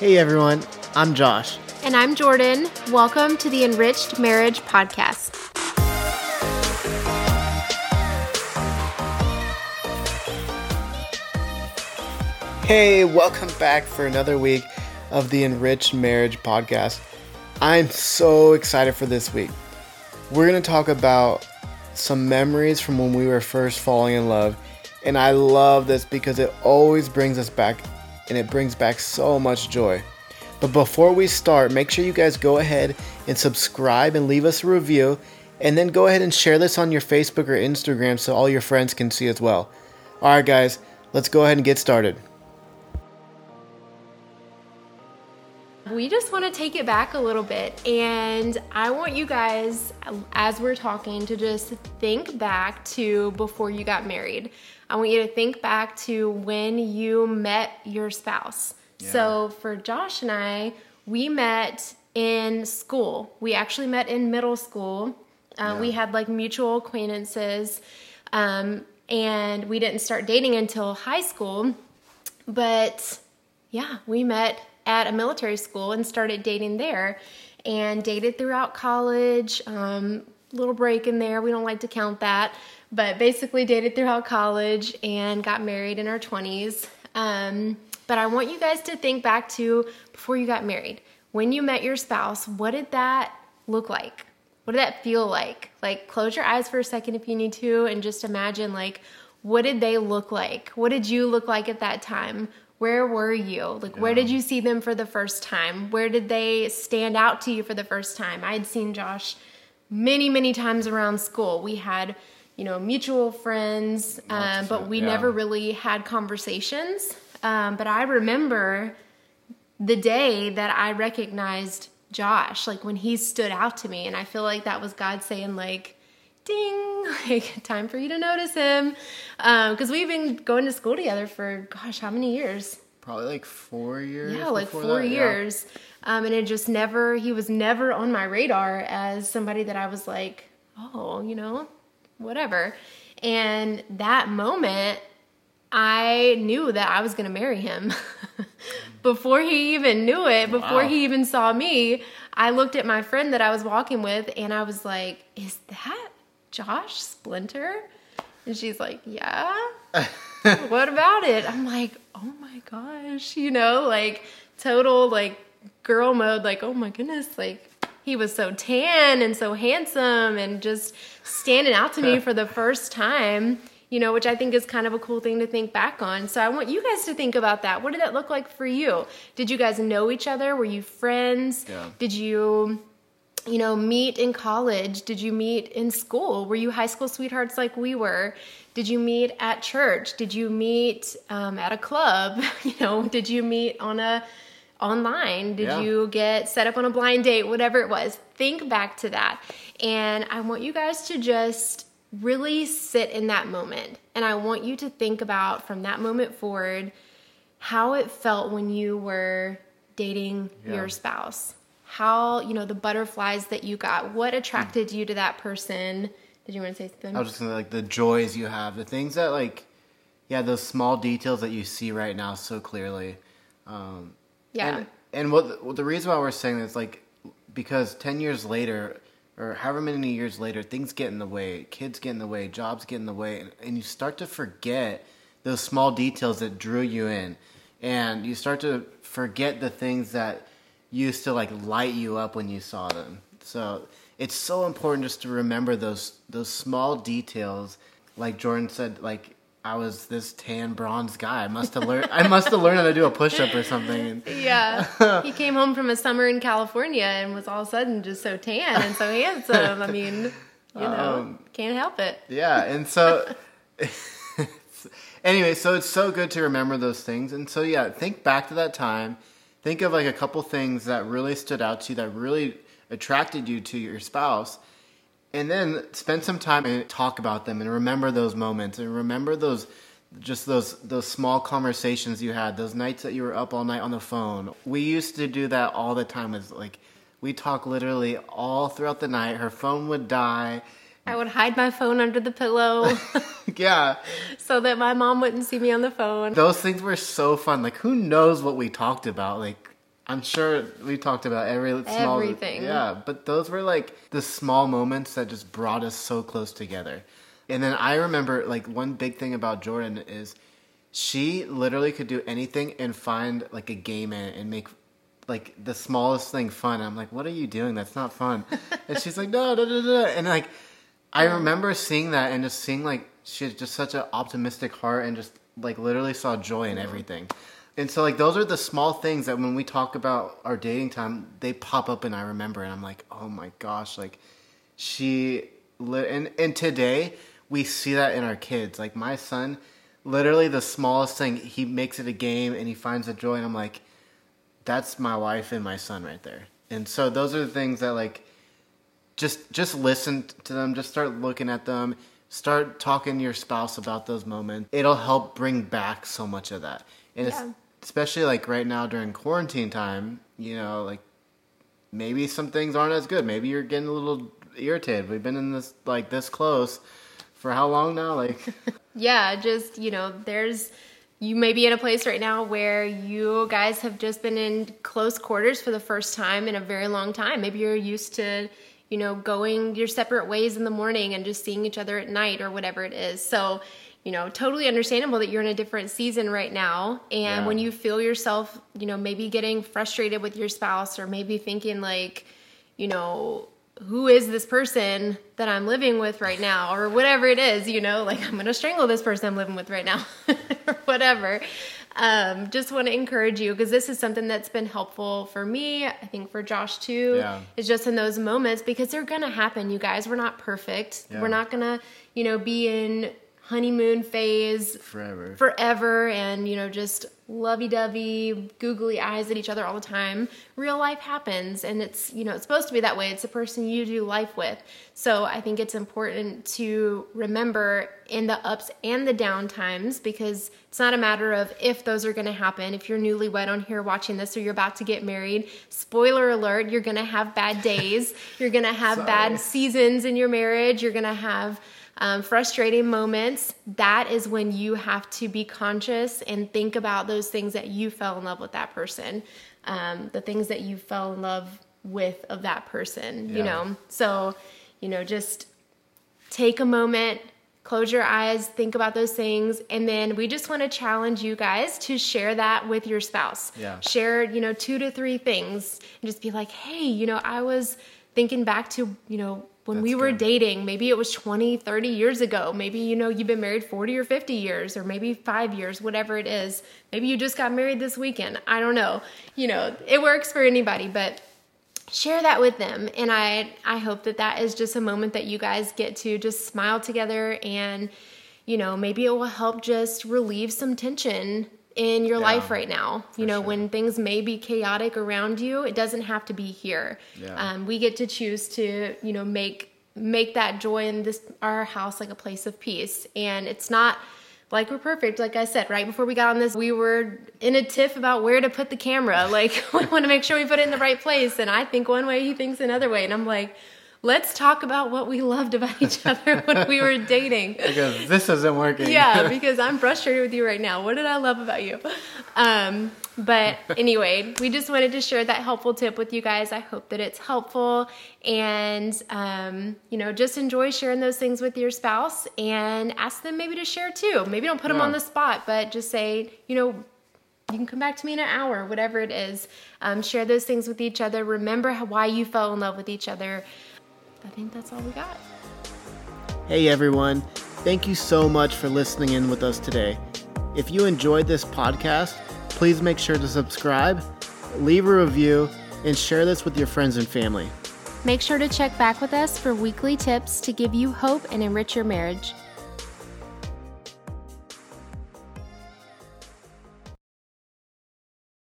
Hey everyone, I'm Josh. And I'm Jordan. Welcome to the Enriched Marriage Podcast. Hey, welcome back for another week of the Enriched Marriage Podcast. I'm so excited for this week. We're going to talk about some memories from when we were first falling in love. And I love this because it always brings us back and it brings back so much joy. But before we start, make sure you guys go ahead and subscribe and leave us a review. And then go ahead and share this on your Facebook or Instagram so all your friends can see as well. All right, guys, let's go ahead and get started. We just want to take it back a little bit, and I want you guys, as we're talking, to just think back to before you got married. I want you to think back to when you met your spouse. Yeah. So for Josh and I, we met in school. We actually met in middle school. Uh, yeah. We had like mutual acquaintances, um, and we didn't start dating until high school. But yeah, we met at a military school and started dating there and dated throughout college. Um, little break in there. We don't like to count that, but basically dated throughout college and got married in our 20s. Um, but I want you guys to think back to before you got married. When you met your spouse, what did that look like? What did that feel like? Like, close your eyes for a second if you need to and just imagine, like, what did they look like? What did you look like at that time? Where were you? Like, yeah. where did you see them for the first time? Where did they stand out to you for the first time? I had seen Josh many, many times around school. We had, you know, mutual friends, uh, but we yeah. never really had conversations. Um, but I remember the day that I recognized Josh, like when he stood out to me, and I feel like that was God saying, like, ding, like time for you to notice him. Because um, we've been going to school together for, gosh, how many years? Probably like four years. Yeah, like four that, years. Yeah. Um, and it just never, he was never on my radar as somebody that I was like, oh, you know, whatever. And that moment, I knew that I was going to marry him. before he even knew it, before wow. he even saw me, I looked at my friend that I was walking with and I was like, is that Josh Splinter? And she's like, Yeah. what about it? I'm like, Oh my gosh, you know, like total like girl mode, like, oh my goodness, like he was so tan and so handsome and just standing out to me for the first time, you know, which I think is kind of a cool thing to think back on. So I want you guys to think about that. What did that look like for you? Did you guys know each other? Were you friends? Yeah. Did you you know, meet in college? Did you meet in school? Were you high school sweethearts like we were? Did you meet at church? Did you meet um, at a club? You know, did you meet on a online? Did yeah. you get set up on a blind date? Whatever it was, think back to that. And I want you guys to just really sit in that moment. And I want you to think about from that moment forward how it felt when you were dating yeah. your spouse how you know the butterflies that you got what attracted you to that person? Did you want to say something? I was just gonna like the joys you have the things that like yeah those small details that you see right now so clearly. Um yeah. and, and what the reason why we're saying this like because 10 years later or however many years later things get in the way kids get in the way jobs get in the way and, and you start to forget those small details that drew you in. And you start to forget the things that used to like light you up when you saw them. So it's so important just to remember those those small details. Like Jordan said, like I was this tan bronze guy. I must have learned. I must have learned how to do a push up or something. yeah, he came home from a summer in California and was all of a sudden just so tan and so handsome. I mean, you know, um, can't help it. Yeah, and so. anyway, so it's so good to remember those things, and so yeah, think back to that time think of like a couple things that really stood out to you that really attracted you to your spouse and then spend some time and talk about them and remember those moments and remember those just those those small conversations you had those nights that you were up all night on the phone. We used to do that all the time. Is like we talk literally all throughout the night. Her phone would die I would hide my phone under the pillow. yeah. So that my mom wouldn't see me on the phone. Those things were so fun. Like, who knows what we talked about? Like, I'm sure we talked about every small everything. Yeah, but those were like the small moments that just brought us so close together. And then I remember like one big thing about Jordan is she literally could do anything and find like a game in it and make like the smallest thing fun. I'm like, what are you doing? That's not fun. and she's like, no, no, no, no. And like, I remember seeing that and just seeing like she had just such an optimistic heart and just like literally saw joy in everything. And so like those are the small things that when we talk about our dating time, they pop up and I remember and I'm like, oh my gosh, like she and and today we see that in our kids. Like my son, literally the smallest thing, he makes it a game and he finds a joy and I'm like, that's my wife and my son right there. And so those are the things that like just just listen to them, just start looking at them, start talking to your spouse about those moments. It'll help bring back so much of that. And yeah. it's especially like right now during quarantine time, you know, like maybe some things aren't as good. Maybe you're getting a little irritated. We've been in this like this close for how long now? Like Yeah, just, you know, there's you may be in a place right now where you guys have just been in close quarters for the first time in a very long time. Maybe you're used to, you know, going your separate ways in the morning and just seeing each other at night or whatever it is. So, you know, totally understandable that you're in a different season right now. And yeah. when you feel yourself, you know, maybe getting frustrated with your spouse or maybe thinking like, you know, who is this person that I'm living with right now or whatever it is, you know, like I'm going to strangle this person I'm living with right now or whatever. Um, just want to encourage you because this is something that's been helpful for me. I think for Josh too. Yeah. It's just in those moments because they're going to happen, you guys. We're not perfect. Yeah. We're not going to, you know, be in honeymoon phase forever forever and you know just lovey-dovey googly eyes at each other all the time real life happens. And it's you know it's supposed to be that way. It's the person you do life with. So i think it's important to remember in the ups and the down times because it's not a matter of if those are going to happen. If you're newlywed on here watching this or you're about to get married spoiler alert you're going to have bad days. You're going to have bad seasons in your marriage. You're going to have um, frustrating moments, that is when you have to be conscious and think about those things that you fell in love with that person, um, the things that you fell in love with of that person, yeah. you know? So, you know, just take a moment, close your eyes, think about those things, and then we just want to challenge you guys to share that with your spouse. Yeah. Share, you know, two to three things and just be like, hey, you know, I was thinking back to, you know, when That's we were good. dating, maybe it was 20, 30 years ago. Maybe, you know, you've been married 40 or 50 years, or maybe five years, whatever it is. Maybe you just got married this weekend. I don't know. You know, it works for anybody, but share that with them. And I, I hope that that is just a moment that you guys get to just smile together and, you know, maybe it will help just relieve some tension in your yeah, life right now. You know, sure. when things may be chaotic around you, it doesn't have to be here. Yeah. Um, we get to choose to, you know, make make that joy in this our house like a place of peace. And it's not like we're perfect. Like I said, right before we got on this, we were in a tiff about where to put the camera. Like we want to make sure we put it in the right place. And I think one way, he thinks another way. And I'm like, let's talk about what we loved about each other when we were dating. because this isn't working. yeah, because I'm frustrated with you right now. What did I love about you? Um, but anyway, we just wanted to share that helpful tip with you guys. I hope that it's helpful and, um, you know, just enjoy sharing those things with your spouse and ask them maybe to share too. Maybe don't put them on the spot, but just say, you know, you can come back to me in an hour, whatever it is. Um, share those things with each other. Remember how, why you fell in love with each other. I think that's all we got. Hey everyone, thank you so much for listening in with us today. If you enjoyed this podcast, please make sure to subscribe, leave a review, and share this with your friends and family. Make sure to check back with us for weekly tips to give you hope and enrich your marriage.